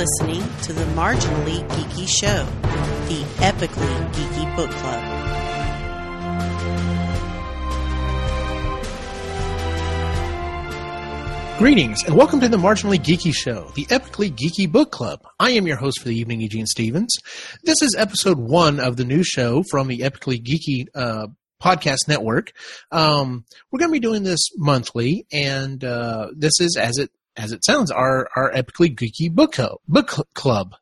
listening to the Marginally Geeky Show, the epically geeky book club. Greetings and welcome to the Marginally Geeky Show, the epically geeky book club. I am your host for the evening, Eugene Stevens. This is episode one of the new show from the epically geeky uh, podcast network. Um, we're going to be doing this monthly, and uh, this is as it as it sounds, our our epically geeky book club. Book cl- club.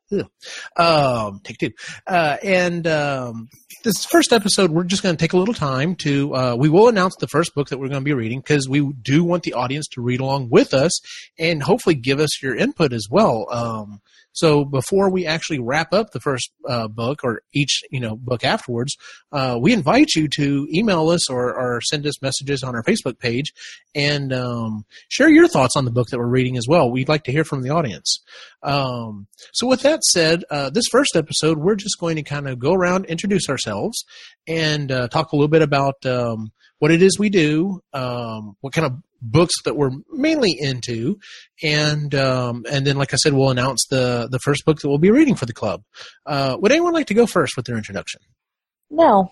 Um, take two. Uh, and um, this first episode, we're just going to take a little time to. Uh, we will announce the first book that we're going to be reading because we do want the audience to read along with us and hopefully give us your input as well. Um, so before we actually wrap up the first uh, book or each you know book afterwards, uh, we invite you to email us or, or, send us messages on our Facebook page and um, share your thoughts on the book that we're reading as well. We'd like to hear from the audience. Um, so with that said, uh, this first episode, we're just going to kind of go around, introduce ourselves, and uh, talk a little bit about um, what it is we do, um, what kind of books that we're mainly into, and um, and then, like I said, we'll announce the the first book that we'll be reading for the club. Uh, would anyone like to go first with their introduction? No.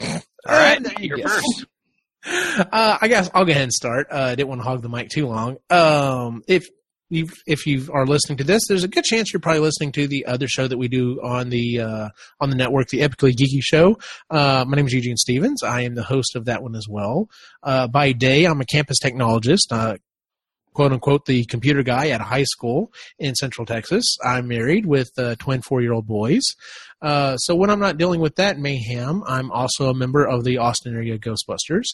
All right, you're first. Uh, I guess I'll go ahead and start. Uh, I didn't want to hog the mic too long. Um, if you if you are listening to this, there's a good chance you're probably listening to the other show that we do on the uh, on the network, the Epically Geeky Show. Uh, my name is Eugene Stevens. I am the host of that one as well. Uh, by day, I'm a campus technologist, uh, quote unquote, the computer guy at a high school in Central Texas. I'm married with uh, twin four year old boys. Uh, so when I'm not dealing with that mayhem, I'm also a member of the Austin area Ghostbusters.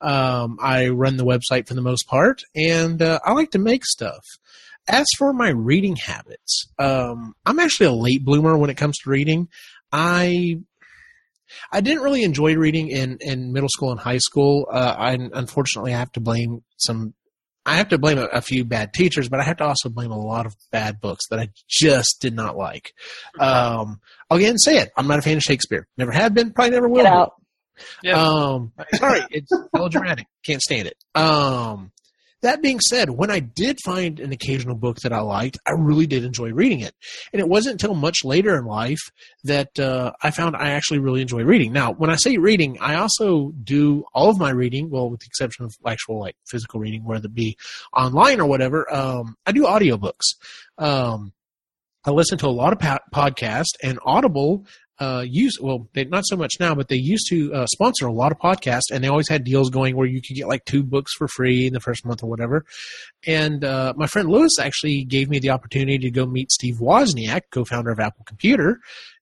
Um, I run the website for the most part, and I like to make stuff as for my reading habits, um, I'm actually a late bloomer when it comes to reading. I I didn't really enjoy reading in, in middle school and high school. Uh, I unfortunately have to blame some. I have to blame a, a, few bad teachers, but I have to also blame a lot of bad books that I just did not like. Um, I'll again say it. I'm not a fan of Shakespeare. Never have been. Probably never will. Get out. Yeah. Um, sorry, it's melodramatic. Can't stand it. Um, that being said, when I did find an occasional book that I liked, I really did enjoy reading it. And it wasn't until much later in life that uh, I found I actually really enjoy reading. Now, when I say reading, I also do all of my reading, well, with the exception of actual like physical reading, whether it be online or whatever. Um, I do audiobooks. Um, I listen to a lot of po- podcasts, and Audible uh, use well, they, not so much now, but they used to uh, sponsor a lot of podcasts, and they always had deals going where you could get like two books for free in the first month or whatever. And uh, my friend Lewis actually gave me the opportunity to go meet Steve Wozniak, co-founder of Apple Computer.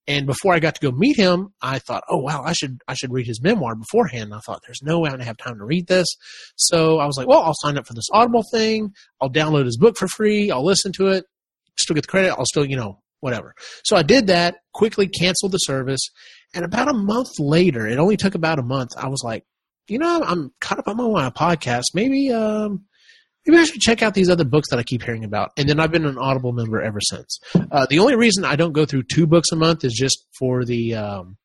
And before I got to go meet him, I thought, oh wow, I should I should read his memoir beforehand. And I thought, there's no way I'm gonna have time to read this. So I was like, well, I'll sign up for this Audible thing. I'll download his book for free. I'll listen to it. Still get the credit. I'll still, you know, whatever. So I did that, quickly canceled the service, and about a month later, it only took about a month, I was like, you know, I'm caught up on my podcast. Maybe, um, maybe I should check out these other books that I keep hearing about. And then I've been an Audible member ever since. Uh, the only reason I don't go through two books a month is just for the um,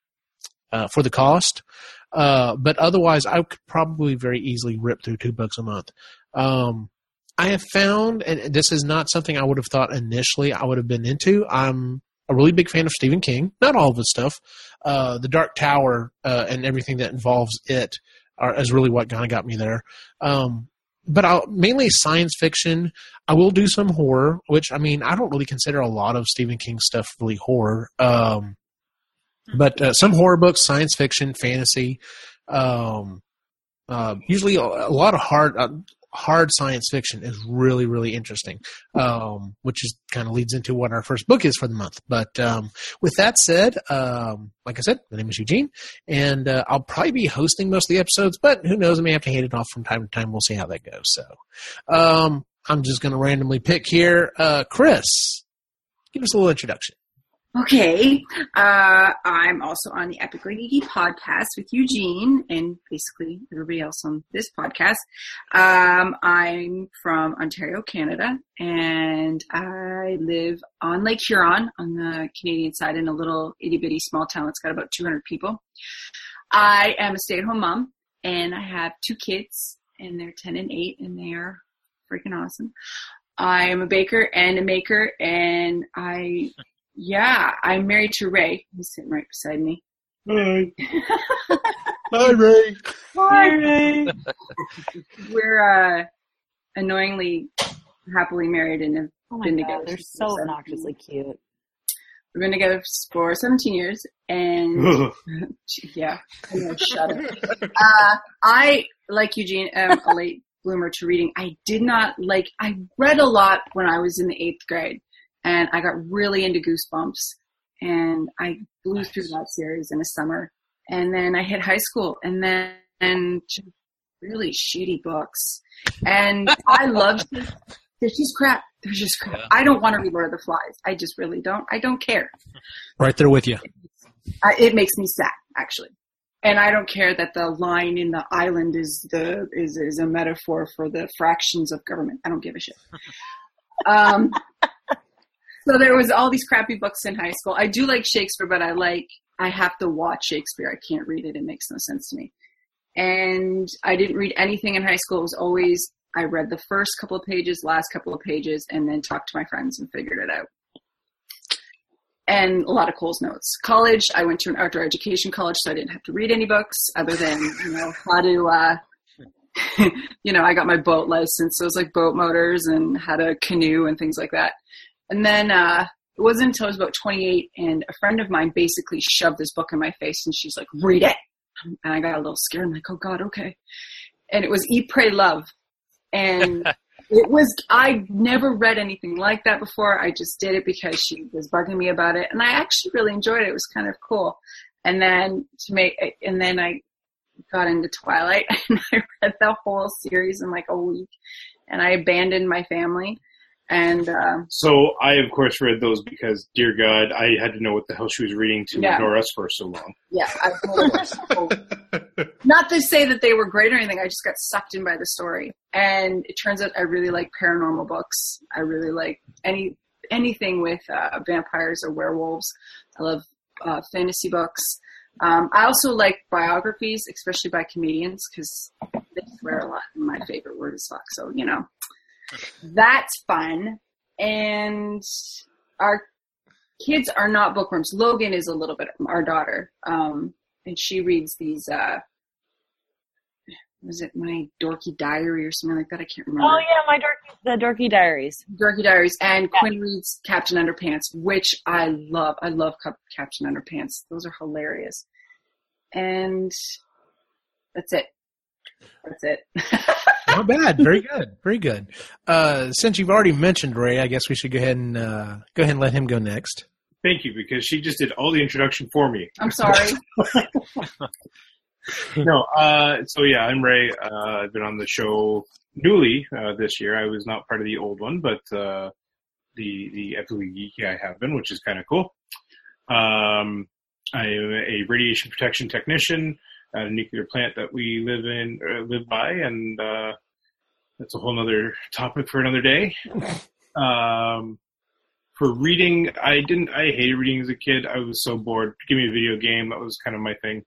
uh, for the cost. Uh, but otherwise, I could probably very easily rip through two books a month. Um, I have found, and this is not something I would have thought initially I would have been into. I'm a really big fan of Stephen King. Not all of his stuff. Uh, the Dark Tower uh, and everything that involves it are, is really what kind of got me there. Um, but I'll, mainly science fiction. I will do some horror, which I mean I don't really consider a lot of Stephen King stuff really horror. Um, but uh, some horror books, science fiction, fantasy. Um, uh, usually a, a, lot of hard uh, hard science fiction is really really interesting um, which is kind of leads into what our first book is for the month. But um, with that said um, like i said my name is eugene and uh, i'll probably be hosting most of the episodes but who knows i may have to hand it off from time to time. We'll see how that goes. So um, i'm just going to randomly pick here. Uh, chris give us a little introduction Okay, uh, I'm also on the Epically Geeky podcast with Eugene and basically everybody else on this podcast. Um, I'm from Ontario, Canada, and I live on Lake Huron on the Canadian side in a little itty bitty small town. It's got about 200 people. I am a stay at home mom, and I have two kids, and they're 10 and 8, and they are freaking awesome. I am a baker and a maker, and I, yeah, I'm married to Ray, He's sitting right beside me. Hi. Hi, Ray. Hi, Ray. We're uh, annoyingly happily married and have Oh been god, together. they're so we're 17. obnoxiously cute. We've been together for 17 years, and yeah, I know, shut up. Uh, I, like Eugene, am a late bloomer to reading. I did not like, I read a lot when I was in the eighth grade, and I got really into Goosebumps, and I blew through that series in a summer. And then I hit high school, and then and really shitty books. And I loved it. They're just crap. They're just crap. I don't want to read Lord of the Flies. I just really don't. I don't care. Right there with you. I, it makes me sad, actually. And I don't care that the line in the island is the is is a metaphor for the fractions of government. I don't give a shit. Um, so there was all these crappy books in high school. I do like Shakespeare, but I like I have to watch Shakespeare. I can't read it. It makes no sense to me. And I didn't read anything in high school. It was always I read the first couple of pages, last couple of pages, and then talked to my friends and figured it out and a lot of Coles Notes. College, I went to an outdoor education college, so I didn't have to read any books other than you know how to. Uh, you know, I got my boat license, so it was like boat motors and how to canoe and things like that. And then uh, it wasn't until I was about 28, and a friend of mine basically shoved this book in my face, and she's like, "Read it," and I got a little scared. I'm like, "Oh God, okay." And it was Eat, Pray, Love, and it was I never read anything like that before. I just did it because she was bugging me about it, and I actually really enjoyed it. It was kind of cool. And then to make, and then I got into Twilight, and I read the whole series in like a week, and I abandoned my family. And uh, So I, of course, read those because, dear God, I had to know what the hell she was reading to Yeah. ignore us for so long. yeah, I, not to say that they were great or anything. I just got sucked in by the story, and it turns out I really like paranormal books. I really like any anything with uh, vampires or werewolves. I love uh, fantasy books. Um, I also like biographies, especially by comedians, because they swear a lot. And my favorite word is fuck. So you know, that's fun. And our kids are not bookworms. Logan is a little bit our daughter, um, and she reads these. Uh, was it my dorky diary or something like that? I can't remember. Oh yeah, my dorky, the Dorky Diaries. Dorky Diaries, and Quinn reads Captain Underpants, which I love. I love Captain Underpants. Those are hilarious. And that's it. That's it. Not bad. Very good. Very good. Uh, since you've already mentioned Ray, I guess we should go ahead and uh, go ahead and let him go next. Thank you, because she just did all the introduction for me. I'm sorry. no, uh, so yeah, I'm Ray. Uh, I've been on the show newly uh, this year. I was not part of the old one, but uh, the the epically geeky I have been, which is kind of cool. Um, I am a radiation protection technician at a nuclear plant that we live in, uh, live by, and uh, that's a whole other topic for another day. Um, for reading, I didn't. I hated reading as a kid. I was so bored. Give me a video game. That was kind of my thing.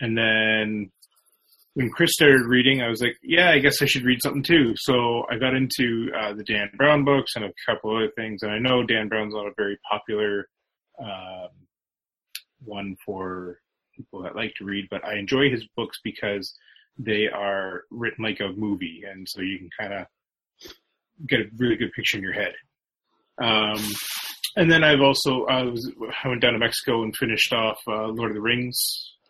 And then when Chris started reading, I was like, yeah, I guess I should read something too. So I got into uh, the Dan Brown books and a couple other things. And I know Dan Brown's not a very popular um, one for people that like to read, but I enjoy his books because they are written like a movie. And so you can kind of get a really good picture in your head. Um, and then I've also I was I went down to Mexico and finished off uh, Lord of the Rings,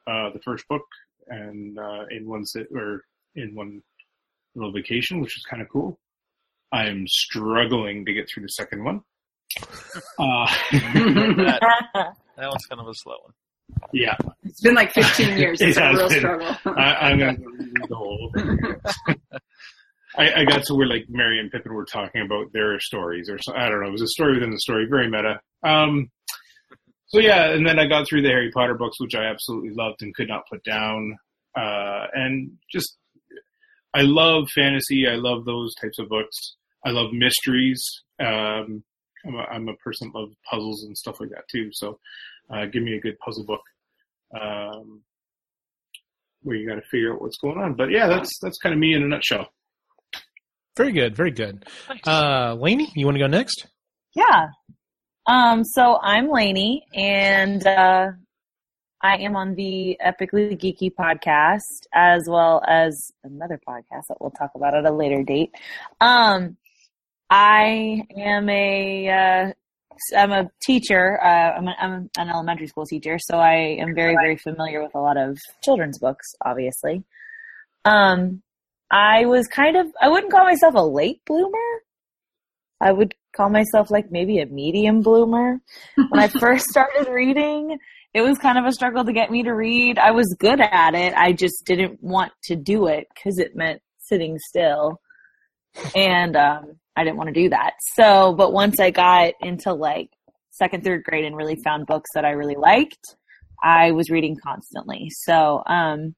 uh, the first book, and uh, in one sit or in one little vacation, which is kind of cool. I'm struggling to get through the second one. Uh, that, that one's kind of a slow one. yeah, It's been like 15 years. It's It a real been. struggle. I, I'm gonna read the whole thing. I, I got to where like Merry and Pippin were talking about their stories, or so, I don't know. It was a story within the story, very meta. Um, so yeah, and then I got through the Harry Potter books, which I absolutely loved and could not put down. Uh, and just, I love fantasy. I love those types of books. I love mysteries. Um, I'm a, I'm a person that loves puzzles and stuff like that too. So, uh, give me a good puzzle book. Um, where you got to figure out what's going on. But yeah, that's that's kind of me in a nutshell. Very good. Very good. Uh, Lainey, you want to go next? Yeah. Um, so I'm Lainey, and uh, I am on the Epically Geeky podcast, as well as another podcast that we'll talk about at a later date. Um, I am a uh, I'm a teacher. Uh, I'm, a, I'm an elementary school teacher, so I am very very familiar with a lot of children's books. Obviously, um, I was kind of I wouldn't call myself a late bloomer. I would call myself like maybe a medium bloomer. When I first started reading, it was kind of a struggle to get me to read. I was good at it. I just didn't want to do it because it meant sitting still. And um, I didn't want to do that. So, but once I got into like second, third grade and really found books that I really liked, I was reading constantly. So, um,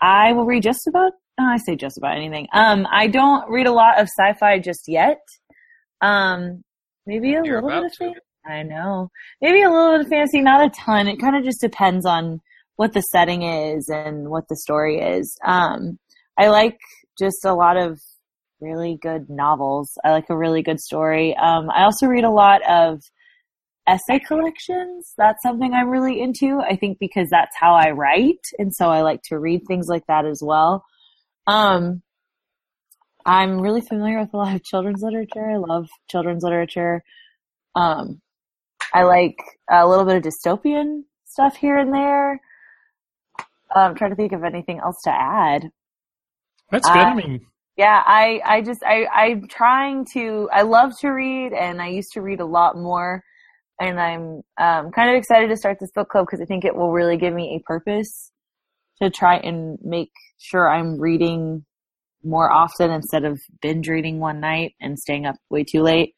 I will read just about, oh, I say just about anything. Um, I don't read a lot of sci-fi just yet. Um, maybe a You're little bit of fantasy. I know. Maybe a little bit of fantasy, not a ton. It kind of just depends on what the setting is and what the story is. Um, I like just a lot of really good novels. I like a really good story. Um, I also read a lot of essay collections. That's something I'm really into. I think because that's how I write, and so I like to read things like that as well. Um, I'm really familiar with a lot of children's literature. I love children's literature. Um, I like a little bit of dystopian stuff here and there. I'm trying to think of anything else to add. That's good. I Uh, mean, Yeah, I, I just, I, I'm trying to, I love to read and I used to read a lot more. And I'm um, kind of excited to start this book club because I think it will really give me a purpose to try and make sure I'm reading more often instead of binge reading one night and staying up way too late.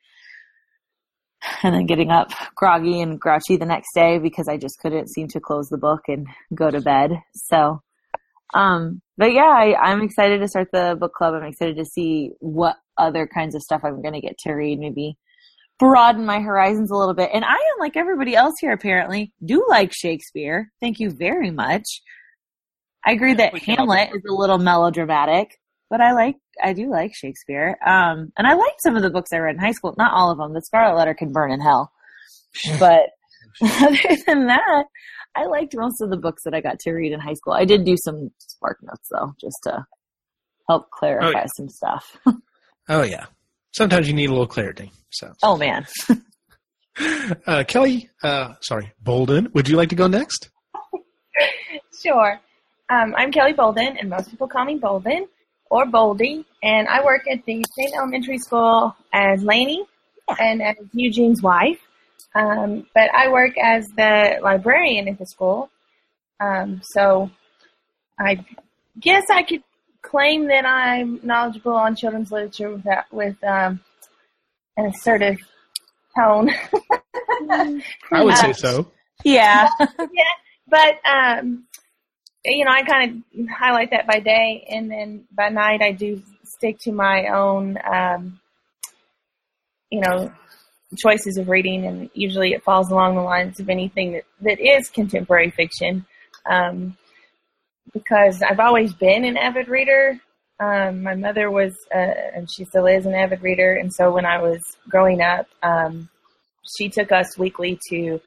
And then getting up groggy and grouchy the next day because I just couldn't seem to close the book and go to bed. So, um, but yeah, I, I'm excited to start the book club. I'm excited to see what other kinds of stuff I'm going to get to read. Maybe broaden my horizons a little bit. And I unlike everybody else here, apparently, do like Shakespeare. Thank you very much. I agree that We can all Hamlet is a little melodramatic, but I like, I do like Shakespeare. Um, and I liked some of the books I read in high school. Not all of them. The Scarlet Letter can burn in hell. But other than that, I liked most of the books that I got to read in high school. I did do some SparkNotes though, just to help clarify yeah. some stuff. oh yeah. Sometimes you need a little clarity. So, oh man. uh, Kelly, uh, sorry, Bolden, would you like to go next? Sure. Um, I'm Kelly Bolden, and most people call me Bolden or Boldy, and I work at the same elementary school as Lainey and as Eugene's wife. Um, but I work as the librarian at the school. Um, so I guess I could claim that I'm knowledgeable on children's literature with, that, with um, an assertive tone. I would say Uh, so. Yeah. but um, you know, I kind of highlight that by day, and then by night I do stick to my own, um, you know, choices of reading, and usually it falls along the lines of anything that that is contemporary fiction, um, because I've always been an avid reader. Um, my mother was, uh, and she still is, an avid reader, and so when I was growing up, um, she took us weekly to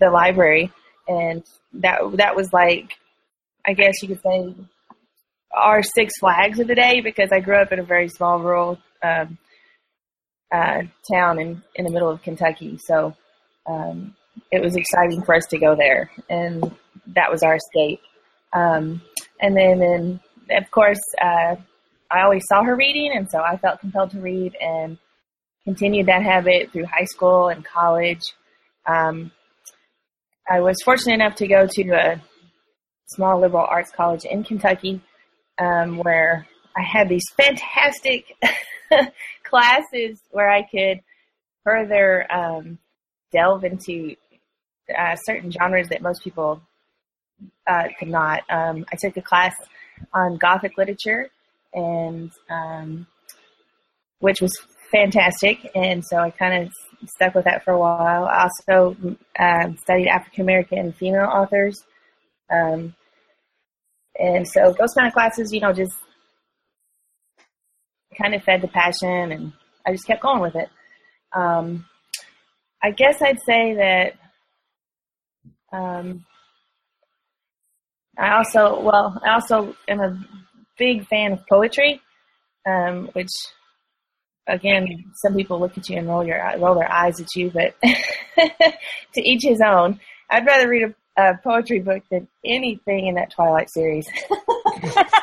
the library and that that was like I guess you could say our Six Flags of the day because I grew up in a very small rural um, uh, town in in the middle of Kentucky, so um, it was exciting for us to go there, and that was our escape. Um, and then, and of course, uh, I always saw her reading, and so I felt compelled to read and continued that habit through high school and college. Um, I was fortunate enough to go to a small liberal arts college in Kentucky, um, where I had these fantastic classes where I could further um, delve into uh, certain genres that most people uh, could not. Um, I took a class on Gothic literature, and um, which was fantastic, and so I kind of stuck with that for a while. I also um, studied African American female authors. Um, and so those kind of classes, you know, just kind of fed the passion, and I just kept going with it. Um, I guess I'd say that um, I also, well, I also am a big fan of poetry, um, which, again, some people look at you and roll your roll their eyes at you, but to each his own. I'd rather read a, a poetry book than anything in that Twilight series.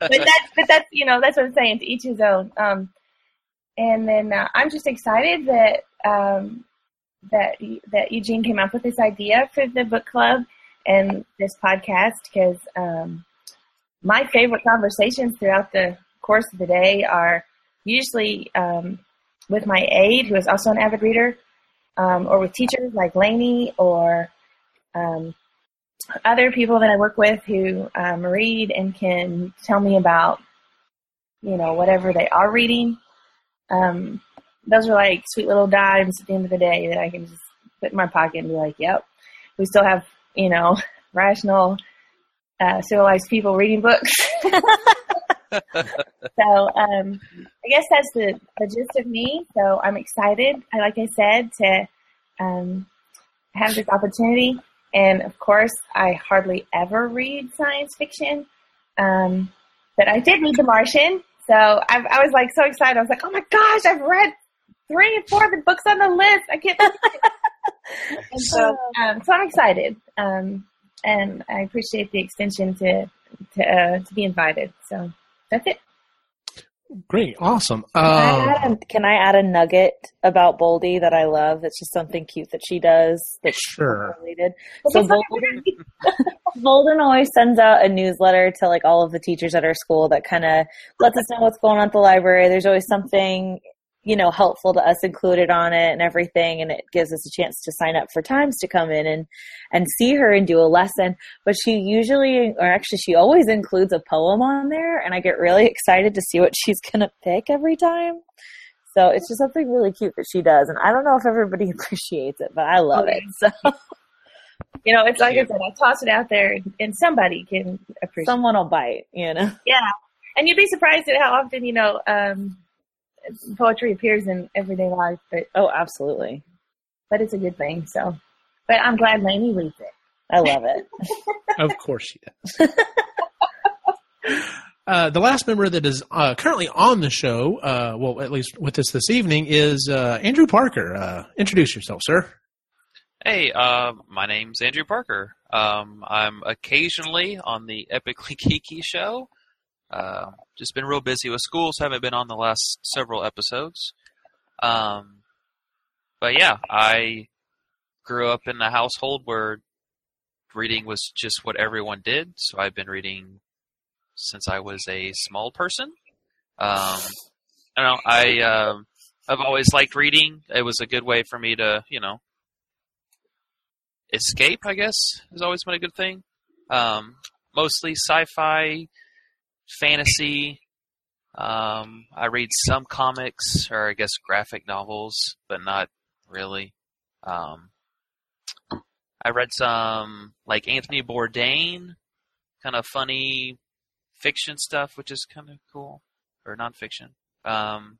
but that's but that's you know that's what I'm saying. To each his own. Um, and then uh, I'm just excited that um, that that Eugene came up with this idea for the book club and this podcast because um, my favorite conversations throughout the course of the day are usually um, with my aide, who is also an avid reader, um, or with teachers like Lainey or um, other people that I work with who um, read and can tell me about, you know, whatever they are reading. Um, those are like sweet little dimes at the end of the day that I can just put in my pocket and be like, yep, we still have, you know, rational, uh, civilized people reading books. so, um, I guess that's the, the gist of me. So I'm excited, like I said, to, um, have this opportunity. And of course, I hardly ever read science fiction. Um, but I did read The Martian. So I, I was like so excited. I was like, oh my gosh, I've read three and four of the books on the list. I can't so, um, so I'm excited. Um, and I appreciate the extension to, to, uh, to be invited. So that's it. Great, awesome. Can, I Um, add a, can I add a nugget about Boldy that I love? That's just something cute that she does. That's Sure. related. So Bolden, Bolden always sends out a newsletter to like all of the teachers at our school that kind of lets us know what's going on at the library. There's always something you know helpful to us included on it and everything, and it gives us a chance to sign up for times to come in and and see her and do a lesson. But she usually, or actually, she always includes a poem on there, and I get really excited to see what she's gonna pick every time. So it's just something really cute that she does, and I don't know if everybody appreciates it, but I love it. So You know, it's like I said, I toss it out there and somebody can appreciate someone will bite, you know. Yeah. And you'd be surprised at how often, you know, um, poetry appears in everyday life, but Oh, absolutely. but it's a good thing. So, but I'm glad Lainey reads it. I love it. Of course she does. Uh, the last member that is uh, currently on the show, uh, well, at least with us this evening, is uh, Andrew Parker. Uh, introduce yourself, sir. Hey, uh, my name's Andrew Parker. Um, I'm occasionally on the Epically Geeky show. Uh, just been real busy with school, so haven't been on the last several episodes. Um, but yeah, I grew up in a household where reading was just what everyone did, so I've been reading since I was a small person. Um, I know. I um I've always liked reading. It was a good way for me to, you know, escape. I guess has always been a good thing. Um, mostly sci-fi, fantasy. Um, I read some comics or I guess graphic novels, but not really. Um, I read some like Anthony Bourdain, kind of funny fiction stuff, which is kind of cool, or nonfiction. Um.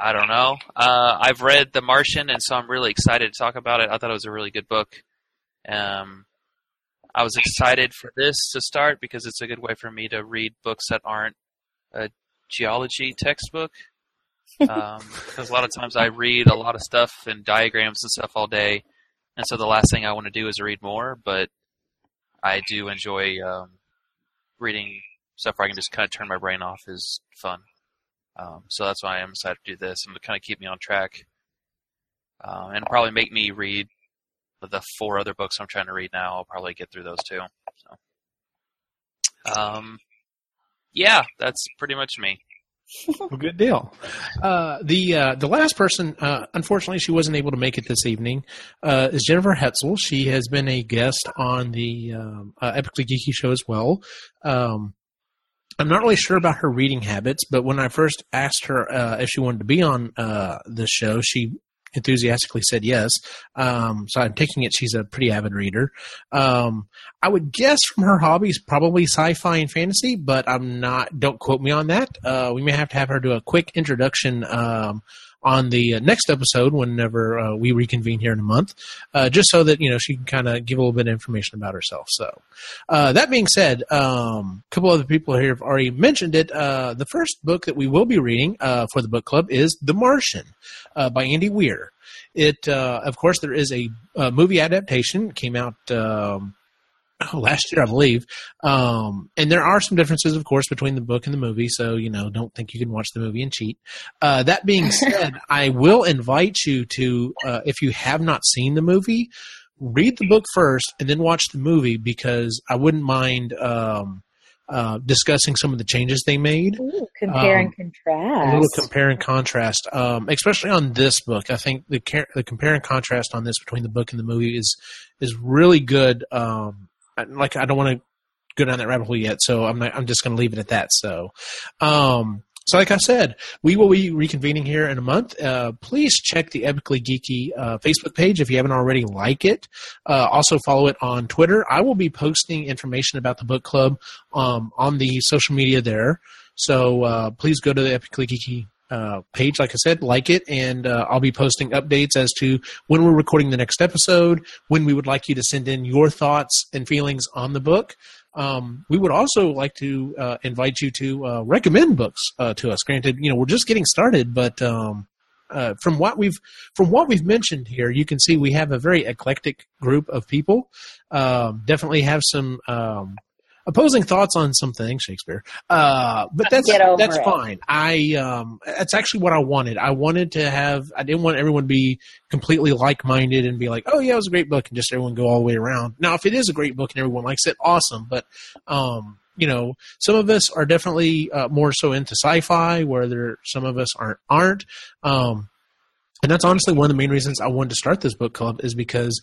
I don't know. Uh, I've read The Martian, and so I'm really excited to talk about it. I thought it was a really good book. Um, I was excited for this to start because it's a good way for me to read books that aren't a geology textbook. Um, because a lot of times I read a lot of stuff and diagrams and stuff all day, and so the last thing I want to do is read more. But I do enjoy um, reading stuff where I can just kind of turn my brain off. is fun. Um, so that's why I'm excited to do this and to kind of keep me on track, um, and probably make me read the four other books I'm trying to read now. I'll probably get through those too. So, um, yeah, that's pretty much me. Well, good deal. Uh, the uh, the last person, uh, unfortunately, she wasn't able to make it this evening. Uh, is Jennifer Hetzel? She has been a guest on the um, uh, Epically Geeky show as well. Um, I'm not really sure about her reading habits, but when I first asked her uh, if she wanted to be on this show, she enthusiastically said yes. Um, so I'm taking it she's a pretty avid reader. Um, I would guess from her hobbies probably sci-fi and fantasy, but I'm not. Don't quote me on that. Uh, we may have to have her do a quick introduction um, on the uh, next episode whenever uh, we reconvene here in a month, uh, just so that you know she can kind of give a little bit of information about herself. So, uh, that being said, um, a couple other people here have already mentioned it. Uh, the first book that we will be reading uh, for the book club is The Martian by Andy Weir. It, of course, there is a, a movie adaptation. Came out. Um, oh, last year, I believe. Um, and there are some differences, of course, between the book and the movie. So, you know, don't think you can watch the movie and cheat. Uh, that being said, I will invite you to, uh, if you have not seen the movie, read the book first and then watch the movie because I wouldn't mind, um, uh, discussing some of the changes they made. Ooh, compare Um, and contrast. A little compare and contrast, um, especially on this book. I think the the compare and contrast on this between the book and the movie is is really good. Um, like I don't want to go down that rabbit hole yet, so I'm not, I'm just going to leave it at that. So, um, so like I said, we will be reconvening here in a month. Uh, please check the Epically Geeky uh, Facebook page if you haven't already. Like it. Uh, also follow it on Twitter. I will be posting information about the book club um, on the social media there. So uh, please go to the Epically Geeky uh, page, like I said, like it, and uh, I'll be posting updates as to when we're recording the next episode, when we would like you to send in your thoughts and feelings on the book. Um, we would also like to uh, invite you to uh, recommend books uh, to us. Granted, you know we're just getting started, but um, uh, from what we've from what we've mentioned here, you can see we have a very eclectic group of people. Um, definitely have some um, opposing thoughts on something, Shakespeare. Uh, but that's that's it. fine. I um, that's actually what I wanted. I wanted to have. I didn't want everyone to be completely like minded and be like, "Oh yeah, it was a great book," and just everyone go all the way around. Now, if it is a great book and everyone likes it, awesome. But um, you know, some of us are definitely uh, more so into sci-fi, where there some of us aren't aren't. Um, and that's honestly one of the main reasons I wanted to start this book club is because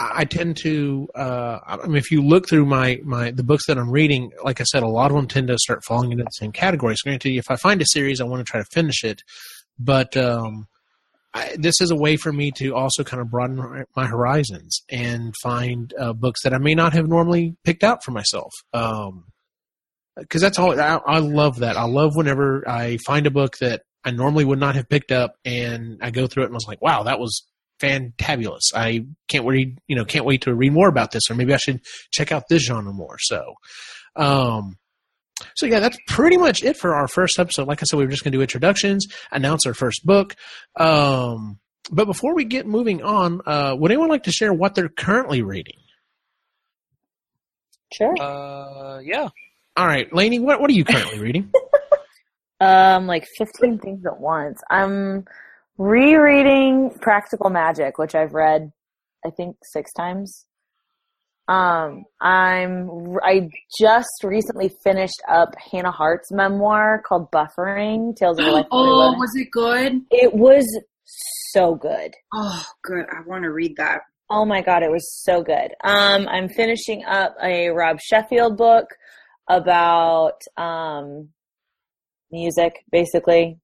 I tend to. Uh, I mean, if you look through my my the books that I'm reading, like I said, a lot of them tend to start falling into the same category. So, granted, if I find a series, I want to try to finish it, but um, I, this is a way for me to also kind of broaden my, my horizons and find uh, books that I may not have normally picked out for myself. Um, because that's all I, I love that. I love whenever I find a book that I normally would not have picked up, and I go through it and I was like, "Wow, that was fantabulous! I can't wait, you know, can't wait to read more about this, or maybe I should check out this genre more." So, um, so yeah, that's pretty much it for our first episode. Like I said, we were just going to do introductions, announce our first book. Um, but before we get moving on, uh, would anyone like to share what they're currently reading? Sure. Uh, yeah. All right, Lainey, what what are you currently reading? Um, like 15 things at once. I'm rereading Practical Magic, which I've read, I think, six times. Um, I'm, I just recently finished up Hannah Hart's memoir called Buffering, Tales of a Life. oh, was it good? It was so good. Oh, good. I want to read that. Oh my god, it was so good. Um, I'm finishing up a Rob Sheffield book about um, music, basically,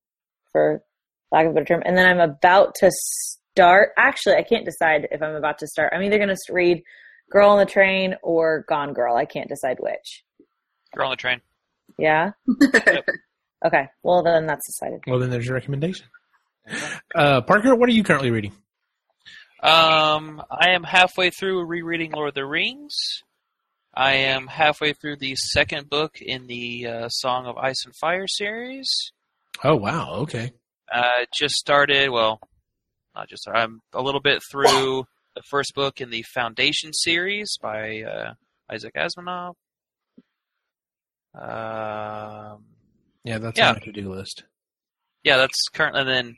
for lack of a better term. And then I'm about to start. Actually, I can't decide if I'm about to start. I'm either going to read Girl on the Train or Gone Girl. I can't decide which. Girl on the train. Yeah. Okay. Well, then that's decided. Well, then there's your recommendation. Uh, Parker, what are you currently reading? Um, I am halfway through rereading Lord of the Rings. I am halfway through the second book in the uh, Song of Ice and Fire series. Oh wow, okay. Uh, just started. Well, not just. started, I'm a little bit through the first book in the Foundation series by uh, Isaac Asimov. Um, Yeah, that's Yeah. on my to-do list. yeah, that's currently then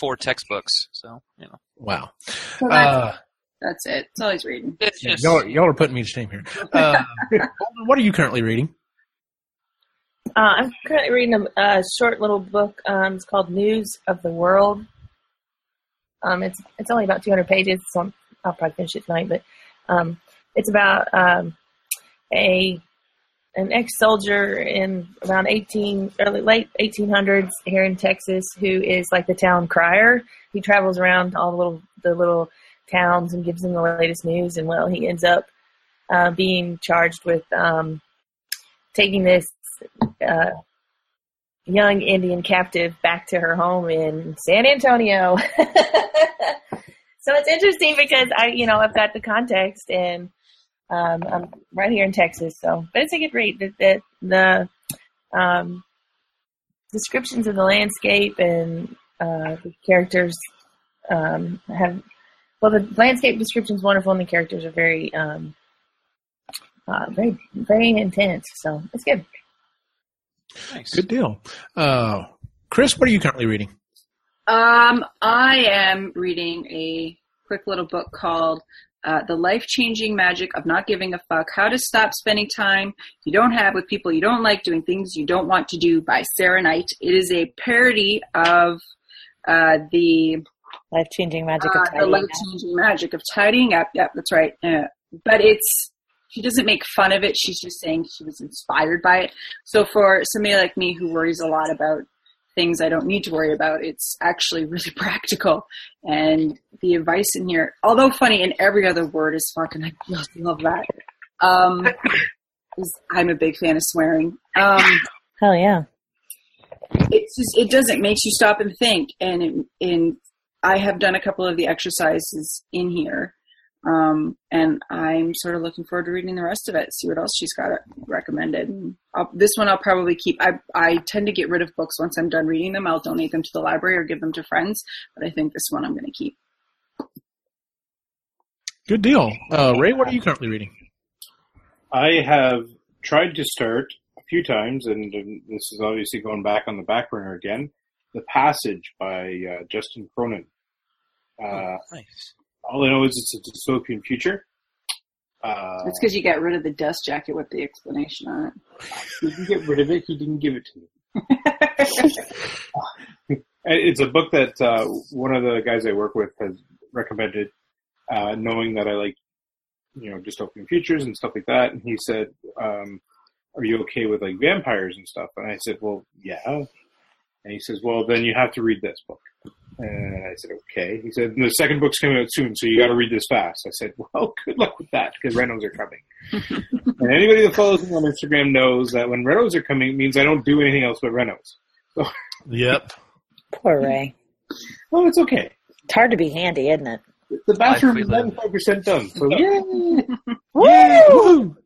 four textbooks. So you know, Wow. So that's, Uh, that's it. It's always reading. it's yeah, just y'all, y'all are putting me to shame here. Uh, what are you currently reading? Uh, I'm currently reading a, a short little book. Um, it's called News of the World. Um, it's it's only about 200 pages, so I'm, I'll probably finish it tonight. But um, it's about um, a an ex-soldier in around 18 early late 1800s here in Texas who is like the town crier. He travels around all the little the little towns and gives them the latest news. And well, he ends up uh, being charged with um, taking this uh, young Indian captive back to her home in San Antonio. so it's interesting because I, you know, I've got the context and um, I'm right here in Texas. So, but it's a good read. The the, um, descriptions of the landscape and uh, the characters um, have well, the landscape description is wonderful, and the characters are very, um, uh, very, very intense. So it's good. Nice. Good deal. Uh, Chris, what are you currently reading? Um, I am reading a quick little book called uh, The Life Changing Magic of Not Giving a Fuck How to Stop Spending Time You Don't Have with People You Don't Like Doing Things You Don't Want to Do by Sarah Knight. It is a parody of uh, the Life changing magic uh, of the tidying life up. changing magic of tidying up. Yep, that's right. Uh, but it's she doesn't make fun of it. She's just saying she was inspired by it. So for somebody like me who worries a lot about things I don't need to worry about, it's actually really practical. And the advice in here, although funny, and every other word is fucking. I just love that. Um, I'm a big fan of swearing. Um, Hell yeah. it's just it does it makes you stop and think and it, and I have done a couple of the exercises in here um, and I'm sort of looking forward to reading the rest of it see what else she's got recommended I'll, this one I'll probably keep I, I tend to get rid of books once I'm done reading them I'll donate them to the library or give them to friends but I think this one I'm going to keep Good deal. Uh, Ray, what are you currently reading? I have tried to start a few times, and um, this is obviously going back on the back burner again. The Passage by uh, Justin Cronin. Uh, Nice. All I know is it's a dystopian future. Uh, it's because you got rid of the dust jacket with the explanation on it. he didn't get rid of it. He didn't give it to me. It's a book that uh, one of the guys I work with has recommended, uh, knowing that I like, you know, dystopian futures and stuff like that. And he said, um, "Are you okay with like vampires and stuff?" And I said, "Well, yeah." And he says, "Well, then you have to read this book." And I said, "Okay." He said, "The second book's coming out soon, so you got to read this fast." I said, "Well, good luck with that because Renos are coming." and anybody that follows me on Instagram knows that when Renos are coming, it means I don't do anything else but Renos. Yep. Poor Ray. Well, it's okay. It's hard to be handy, isn't it? The bathroom is live. 95% done. So, yay! Woo!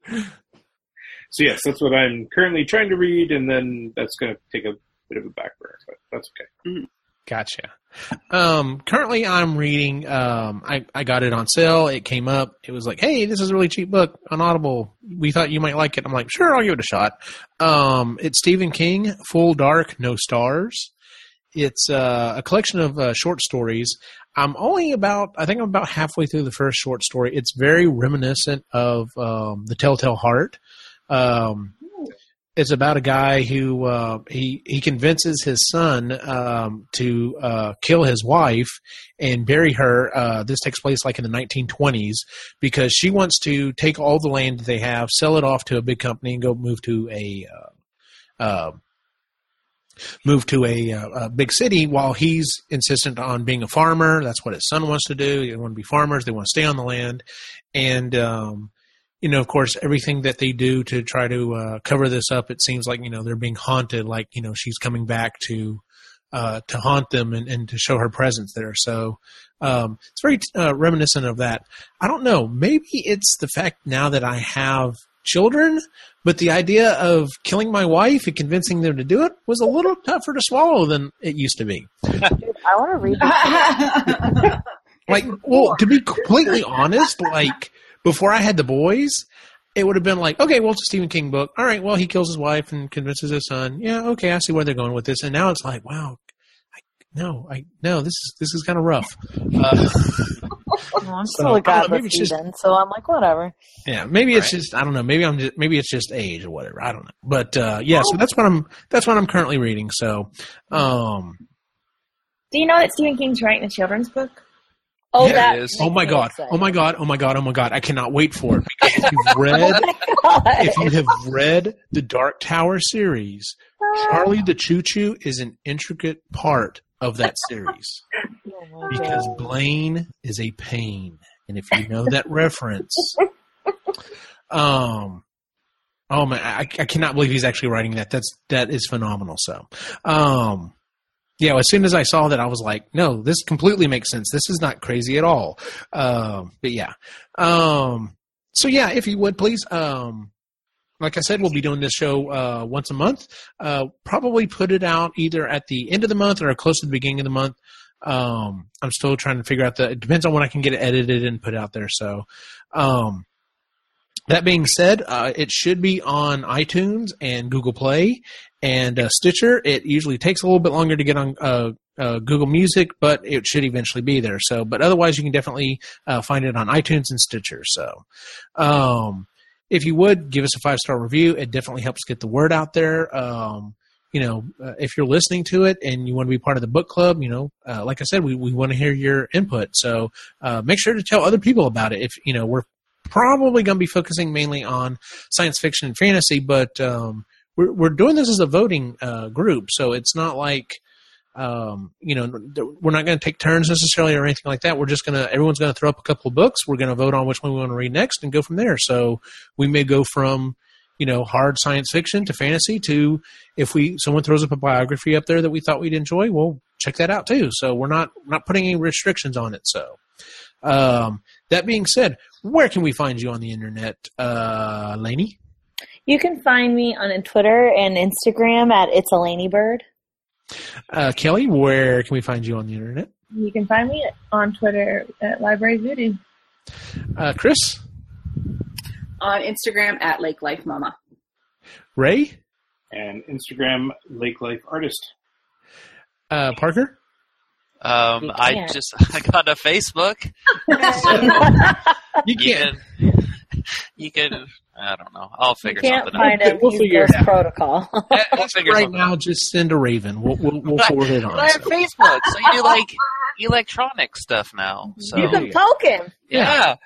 so, yes, that's what I'm currently trying to read, and then that's going to take a bit of a back burner, but that's okay. Mm-hmm. Gotcha. Um, currently, I'm reading. Um, I I got it on sale. It came up. It was like, hey, this is a really cheap book on Audible. We thought you might like it. I'm like, sure, I'll give it a shot. Um, it's Stephen King, Full Dark, No Stars. It's uh, a collection of uh, short stories. I'm only about, I think I'm about halfway through the first short story. It's very reminiscent of um, The Telltale Heart. Um, it's about a guy who uh, he he convinces his son um, to uh, kill his wife and bury her. Uh, this takes place like in the 1920s because she wants to take all the land that they have, sell it off to a big company, and go move to a uh, uh, move to a, uh, a big city. While he's insistent on being a farmer, that's what his son wants to do. They want to be farmers. They want to stay on the land, and um, you know, of course, everything that they do to try to uh, cover this up, it seems like you know they're being haunted. Like you know, she's coming back to uh, to haunt them and, and to show her presence there. So um, it's very uh, reminiscent of that. I don't know. Maybe it's the fact now that I have children, but the idea of killing my wife and convincing them to do it was a little tougher to swallow than it used to be. I want to read. Like, well, to be completely honest, like before I had the boys, it would have been like, okay, well, it's a Stephen King book. All right, well, he kills his wife and convinces his son. Yeah, okay, I see where they're going with this. And now it's like, wow, I, no, I no, this is this is kind of rough. Uh, No, I'm So, still I a don't know, maybe it's just- heathen, so I'm like, whatever. yeah, maybe it's Right. just I don't know. Maybe I'm just maybe it's just age or whatever. I don't know. But uh, yeah, so that's what I'm that's what I'm currently reading. So, um, Do you know that Stephen King's writing a children's book? Oh, Yeah, that it is. Oh my god! excited. Oh my god! Oh my god! Oh my god! I cannot wait for it because if you've read, Oh if you have read the Dark Tower series, Charlie the Choo Choo is an intricate part of that series Oh because God. Blaine is a pain, and if you know that reference, um, oh man, I, I cannot believe he's actually writing that. That's that is phenomenal. So, um. Yeah, as soon as I saw that, I was like, "No, this completely makes sense. This is not crazy at all." Um, but yeah, um, so yeah, if you would please, um, like I said, we'll be doing this show uh, once a month. Uh, probably put it out either at the end of the month or close to the beginning of the month. Um, I'm still trying to figure out the. It depends on when I can get it edited and put out there. So, um, that being said, uh, it should be on iTunes and Google Play and uh, Stitcher. It usually takes a little bit longer to get on uh, uh, Google Music, but it should eventually be there. So, but otherwise, you can definitely uh, find it on iTunes and Stitcher. So, um, if you would give us a five star review, it definitely helps get the word out there. Um, you know, uh, if you're listening to it and you want to be part of the book club, you know, uh, like I said, we, we want to hear your input. So uh, make sure to tell other people about it. If, you know, we're probably going to be focusing mainly on science fiction and fantasy, but um, we're, we're doing this as a voting uh, group. So it's not like, um, you know, we're not going to take turns necessarily or anything like that. We're just to, everyone's going to throw up a couple of books. We're going to vote on which one we want to read next and go from there. So we may go from, you know, hard science fiction to fantasy to if we, someone throws up a biography up there that we thought we'd enjoy, we'll check that out too. So we're not, not putting any restrictions on it. So, um, that being said, where can we find you on the internet, uh? You can find me on Twitter and Instagram at It's a Laney Bird. Uh, Kelly, where can we find you on the internet? You can find me on Twitter at Library Voodoo. Uh, Chris, On Instagram at Lake Life Mama. Ray, And Instagram, Lake Life Artist. uh, Parker. Um, I just I got a Facebook. You You can't. can, you can. I don't know. I'll You figure can't something find out. it. We'll He's figure it out. Protocol. We'll figure right something now, just send a Raven. We'll we'll, we'll forward it on. But I have so. Facebook, so you do like electronic stuff now. So you can poke him. yeah,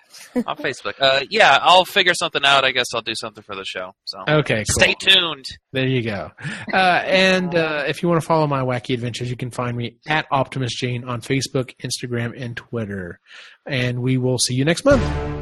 on Facebook. Uh, yeah, I'll figure something out. I guess I'll do something for the show. So Okay, cool. stay tuned. There you go. Uh, and uh, if you want to follow my wacky adventures, you can find me at Optimus Jane on Facebook, Instagram, and Twitter. And we will see you next month.